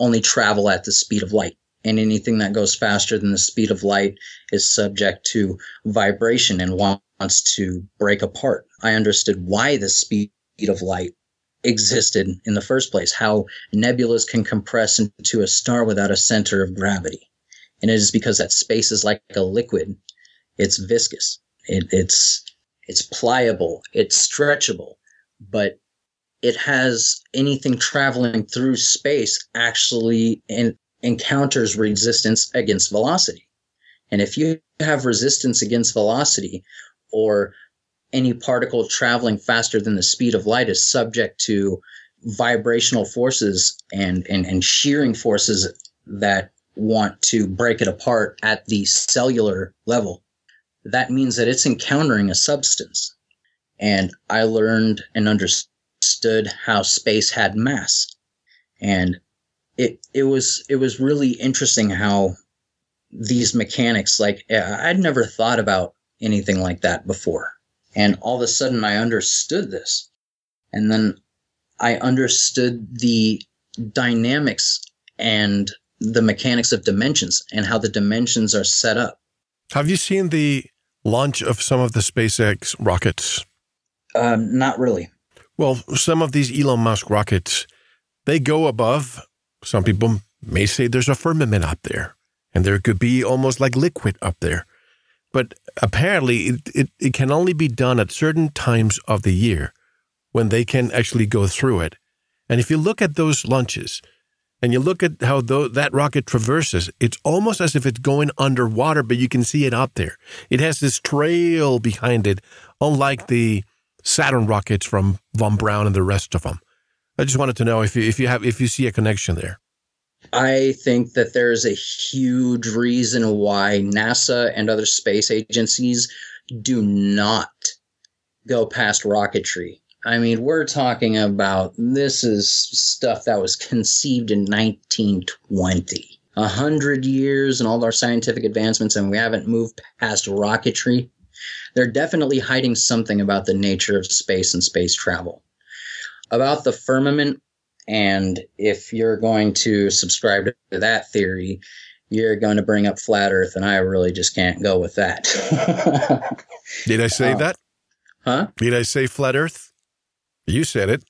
only travel at the speed of light, and anything that goes faster than the speed of light is subject to vibration and wants to break apart. I understood why the speed of light existed in the first place, how nebulas can compress into a star without a center of gravity. And it is because that space is like a liquid. It's viscous. It, it's it's pliable. It's stretchable, but it has anything traveling through space actually in, encounters resistance against velocity. And if you have resistance against velocity, or any particle traveling faster than the speed of light is subject to vibrational forces and, and, and shearing forces that want to break it apart at the cellular level. That means that it's encountering a substance. And I learned and understood how space had mass. And it it was it was really interesting how these mechanics like eh, I'd never thought about anything like that before. And all of a sudden I understood this. And then I understood the dynamics and the mechanics of dimensions and how the dimensions are set up. Have you seen the launch of some of the SpaceX rockets? Um, not really. Well, some of these Elon Musk rockets, they go above. Some people may say there's a firmament up there, and there could be almost like liquid up there. But apparently, it, it, it can only be done at certain times of the year when they can actually go through it. And if you look at those launches, and you look at how th- that rocket traverses, it's almost as if it's going underwater, but you can see it up there. It has this trail behind it, unlike the Saturn rockets from von Braun and the rest of them. I just wanted to know if you, if you have if you see a connection there. I think that there's a huge reason why NASA and other space agencies do not go past rocketry. I mean, we're talking about this is stuff that was conceived in 1920. A hundred years and all our scientific advancements, and we haven't moved past rocketry. They're definitely hiding something about the nature of space and space travel. About the firmament, and if you're going to subscribe to that theory, you're going to bring up flat Earth, and I really just can't go with that. Did I say Uh, that? huh? Did I say flat Earth? You said it.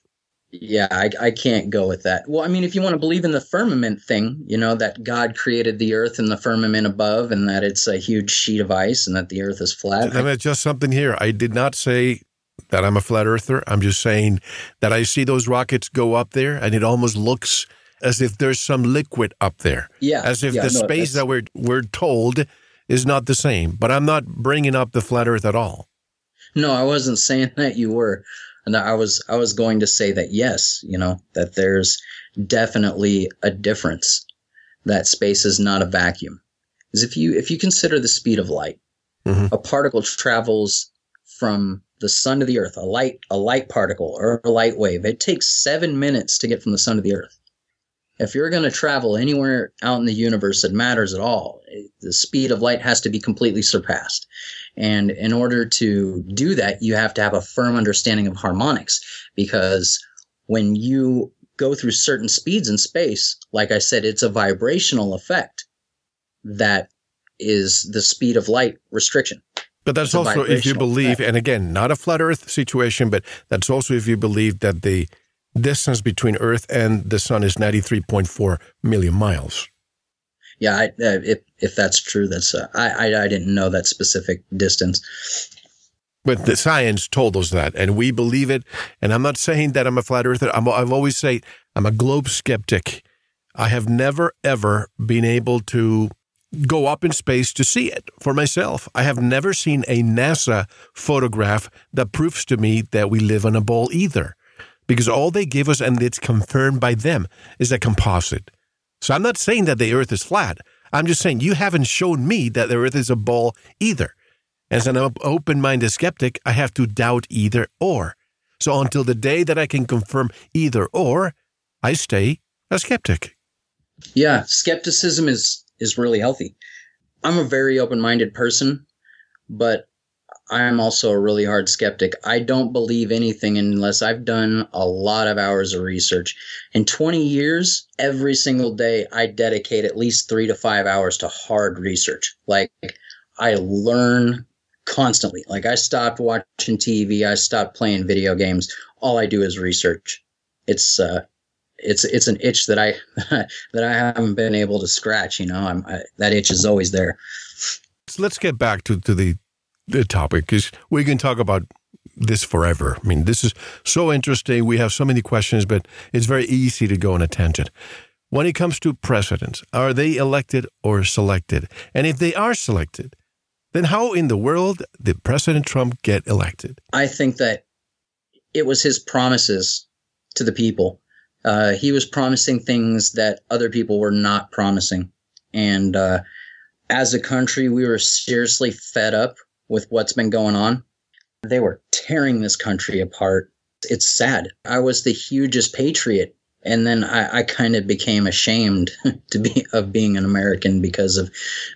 Yeah, I, I can't go with that. Well, I mean, if you want to believe in the firmament thing, you know, that God created the earth and the firmament above and that it's a huge sheet of ice and that the earth is flat. Let me adjust something here. I did not say that I'm a flat earther. I'm just saying that I see those rockets go up there and it almost looks as if there's some liquid up there. yeah. As if yeah, the no, space that we're, we're told is not the same. But I'm not bringing up the flat earth at all. No, I wasn't saying that you were. And I was I was going to say that yes, you know, that there's definitely a difference that space is not a vacuum. Because if you if you consider the speed of light, Mhm. a particle travels from the sun to the earth, a light a light particle or a light wave. It takes 7 minutes to get from the sun to the earth. If you're going to travel anywhere out in the universe that matters at all, it- the speed of light has to be completely surpassed. And in order to do that, you have to have a firm understanding of harmonics because when you go through certain speeds in space, like I said, it's a vibrational effect that is the speed of light restriction. But that's It's also if you believe, effect. and again, not a flat earth situation, but that's also if you believe that the distance between Earth and the sun is 93.4 million miles. Yeah, I, uh, if if that's true, that's uh, I, I I didn't know that specific distance. But the science told us that, and we believe it. And I'm not saying that I'm a flat earther. I'm, I've always said I'm a globe skeptic. I have never, ever been able to go up in space to see it for myself. I have never seen a NASA photograph that proves to me that we live on a ball either. Because all they give us, and it's confirmed by them, is a composite. So I'm not saying that the Earth is flat. I'm just saying you haven't shown me that the Earth is a ball either. As an open minded skeptic, I have to doubt either or. So until the day that I can confirm either or, I stay a skeptic. Yeah, skepticism is is really healthy. I'm a very open-minded person, but I'm also a really hard skeptic. I don't believe anything unless I've done a lot of hours of research. In 20 years, every single day I dedicate at least 3 to 5 hours to hard research. Like I learn constantly. Like I stopped watching TV, I stopped playing video games. All I do is research. It's uh it's it's an itch that I that I haven't been able to scratch. You know, I'm I, that itch is always there. So let's get back to, to the, the topic is we can talk about this forever. I mean, this is so interesting. We have so many questions, but it's very easy to go on a tangent. When it comes to presidents, are they elected or selected? And if they are selected, then how in the world did President Trump get elected? I think that it was his promises to the people. Uh, he was promising things that other people were not promising, and uh, as a country, we were seriously fed up with what's been going on. They were tearing this country apart. It's sad. I was the hugest patriot, and then I, I kind of became ashamed to be of being an American because of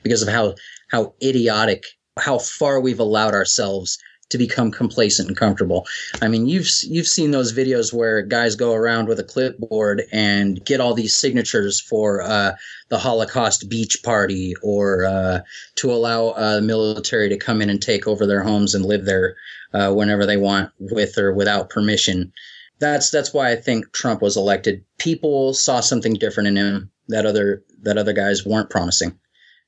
because of how how idiotic, how far we've allowed ourselves to become complacent and comfortable. I mean, you've you've seen those videos where guys go around with a clipboard and get all these signatures for uh, the Holocaust beach party, or uh, to allow uh, the military to come in and take over their homes and live there uh, whenever they want, with or without permission. That's that's why I think Trump was elected. People saw something different in him that other that other guys weren't promising.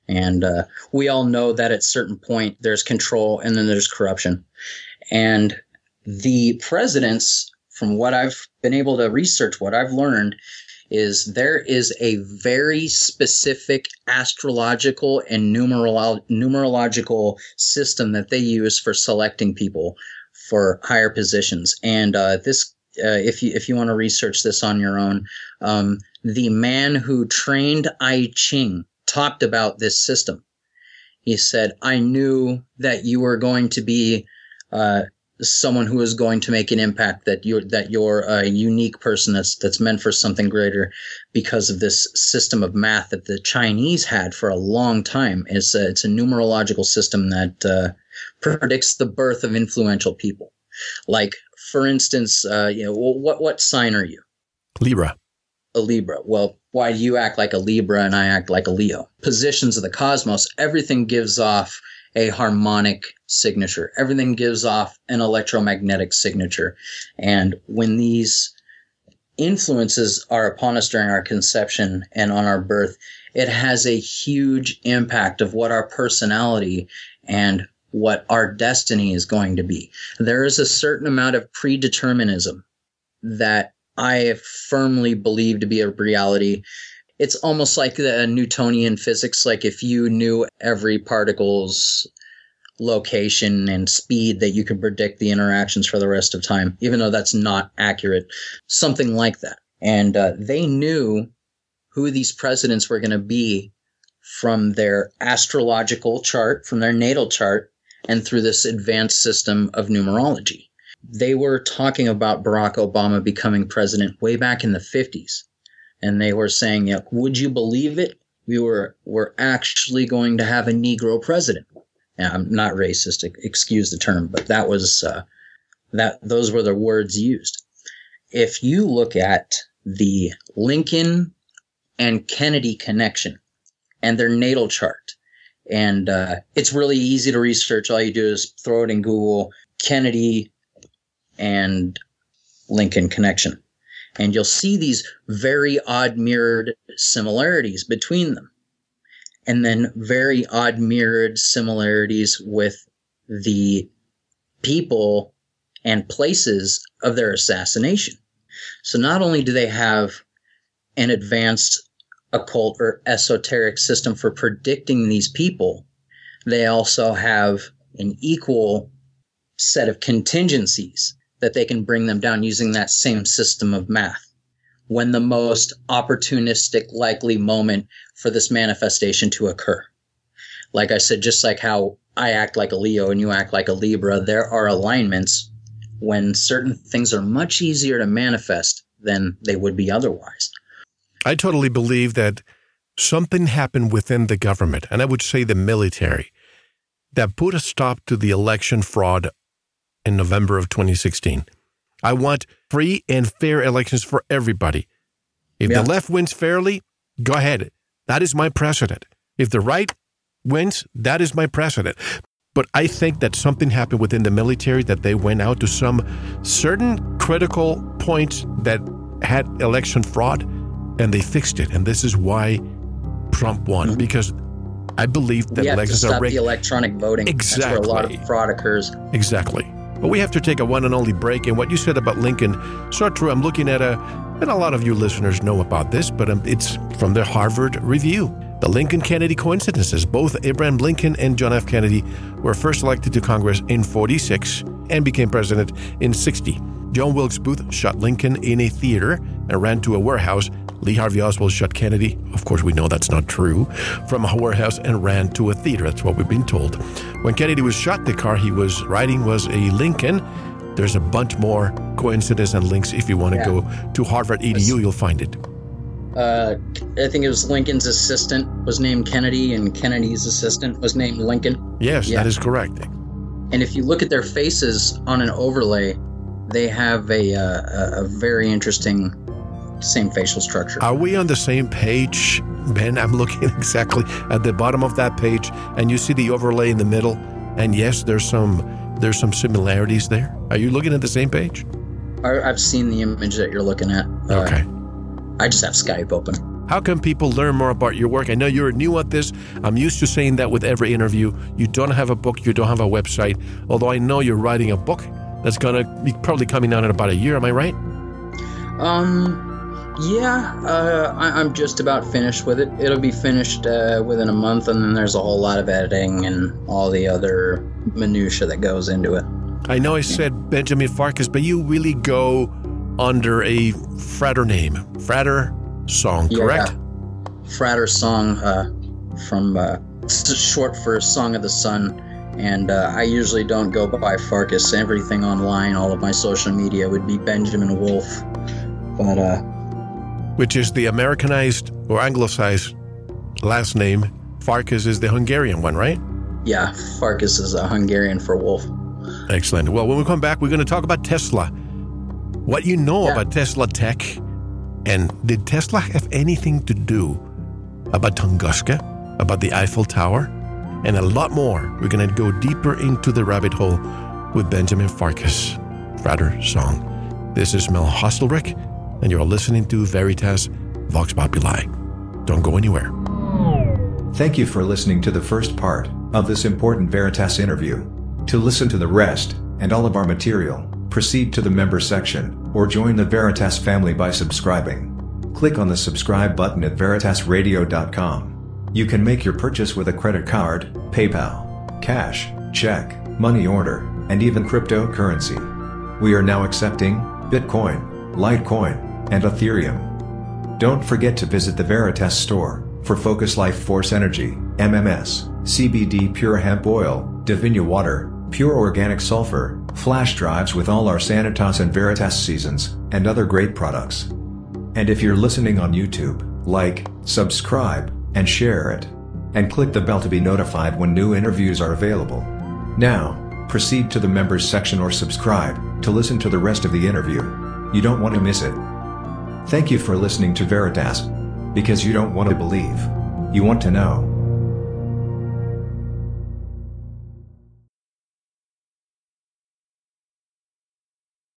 And uh, we all know that at certain point there's control and then there's corruption. And the presidents, from what I've been able to research, what I've learned is there is a very specific astrological and numerolo- numerological system that they use for selecting people for higher positions. And uh, this, uh, if you if you want to research this on your own, um, the man who trained I Ching talked about this system. He said, I knew that you were going to be uh, someone who is going to make an impact, that you're, that you're a unique person that's, that's meant for something greater because of this system of math that the Chinese had for a long time. It's a, it's a numerological system that uh, predicts the birth of influential people. Like, for instance, uh, you know, what, what sign are you? Libra a Libra. Well, why do you act like a Libra and I act like a Leo? Positions of the cosmos, everything gives off a harmonic signature. Everything gives off an electromagnetic signature. And when these influences are upon us during our conception and on our birth, it has a huge impact of what our personality and what our destiny is going to be. There is a certain amount of predeterminism that I firmly believe to be a reality. It's almost like the Newtonian physics. Like if you knew every particle's location and speed that you could predict the interactions for the rest of time, even though that's not accurate. Something like that. And uh, they knew who these presidents were going to be from their astrological chart, from their natal chart, and through this advanced system of numerology they were talking about Barack Obama becoming president way back in the 50s. And they were saying, yeah, would you believe it? We were, were actually going to have a Negro president. And I'm not racist, excuse the term, but that was, uh, that, those were the words used. If you look at the Lincoln and Kennedy connection and their natal chart, and uh, it's really easy to research. All you do is throw it in Google, Kennedy and Lincoln connection. And you'll see these very odd mirrored similarities between them. And then very odd mirrored similarities with the people and places of their assassination. So not only do they have an advanced occult or esoteric system for predicting these people, they also have an equal set of contingencies that they can bring them down using that same system of math. When the most opportunistic likely moment for this manifestation to occur. Like I said, just like how I act like a Leo and you act like a Libra, there are alignments when certain things are much easier to manifest than they would be otherwise. I totally believe that something happened within the government, and I would say the military, that put a stop to the election fraud in November of 2016. I want free and fair elections for everybody. If yeah. the left wins fairly, go ahead. That is my precedent. If the right wins, that is my precedent. But I think that something happened within the military that they went out to some certain critical points that had election fraud and they fixed it. And this is why Trump won mm-hmm. because I believe that elections are rigged. the electronic voting. Exactly. That's where a lot of fraud occurs. Exactly. But we have to take a one and only break. And what you said about Lincoln, so true. I'm looking at a, and a lot of you listeners know about this, but um, it's from the Harvard Review. The Lincoln Kennedy coincidences. Both Abraham Lincoln and John F. Kennedy were first elected to Congress in 46 and became president in 60. John Wilkes Booth shot Lincoln in a theater and ran to a warehouse Lee Harvey Oswald shot Kennedy. Of course, we know that's not true. From a warehouse and ran to a theater. That's what we've been told. When Kennedy was shot, the car he was riding was a Lincoln. There's a bunch more coincidences and links. If you want to yeah. go to Harvard EDU, you'll find it. Uh, I think it was Lincoln's assistant was named Kennedy, and Kennedy's assistant was named Lincoln. Yes, yeah. that is correct. And if you look at their faces on an overlay, they have a, uh, a very interesting same facial structure. Are we on the same page, Ben? I'm looking exactly at the bottom of that page, and you see the overlay in the middle. And yes, there's some there's some similarities there. Are you looking at the same page? I, have seen the image that you're looking at. Uh, okay. I just have Skype open. How can people learn more about your work? I know you're new at this. I'm used to saying that with every interview. You don't have a book, you don't have a website. Although I know you're writing a book that's going to be probably coming out in about a year. Am I right? Um, yeah, uh, I, am just about finished with it. It'll be finished uh, within a month, and then there's a whole lot of editing and all the other minutia that goes into it. I know I said Benjamin Farkas, but you really go under a frater name, Frater Song, correct? Yeah, Frater Song uh, from uh, short for Song of the Sun. And uh, I usually don't go by Farkas. Everything online, all of my social media would be Benjamin Wolf. But uh, which is the Americanized or anglicized last name. Farkas is the Hungarian one, right? Yeah, Farkas is a Hungarian for wolf. Excellent. Well, when we come back, we're going to talk about Tesla. What you know yeah. about Tesla tech, and did Tesla have anything to do about Tunguska, about the Eiffel Tower, and a lot more? We're going to go deeper into the rabbit hole with Benjamin Farkas, Frater Song. This is Mel Hostelrick and you're listening to Veritas Vox Populi. Don't go anywhere. Thank you for listening to the first part of this important Veritas interview. To listen to the rest and all of our material, proceed to the member section or join the Veritas family by subscribing. Click on the subscribe button at veritasradio.com. You can make your purchase with a credit card, PayPal, cash, check, money order, and even cryptocurrency. We are now accepting Bitcoin, Litecoin, and Ethereum. Don't forget to visit the Veritas store for Focus Life Force Energy, MMS, CBD Pure Hemp Oil, Divina Water, Pure Organic Sulfur, flash drives with all our Sanitas and Veritas seasons, and other great products. And if you're listening on YouTube, like, subscribe, and share it. And click the bell to be notified when new interviews are available. Now, proceed to the members section or subscribe to listen to the rest of the interview. You don't want to miss it. Thank you for listening to Veritas. Because you don't want to believe. You want to know.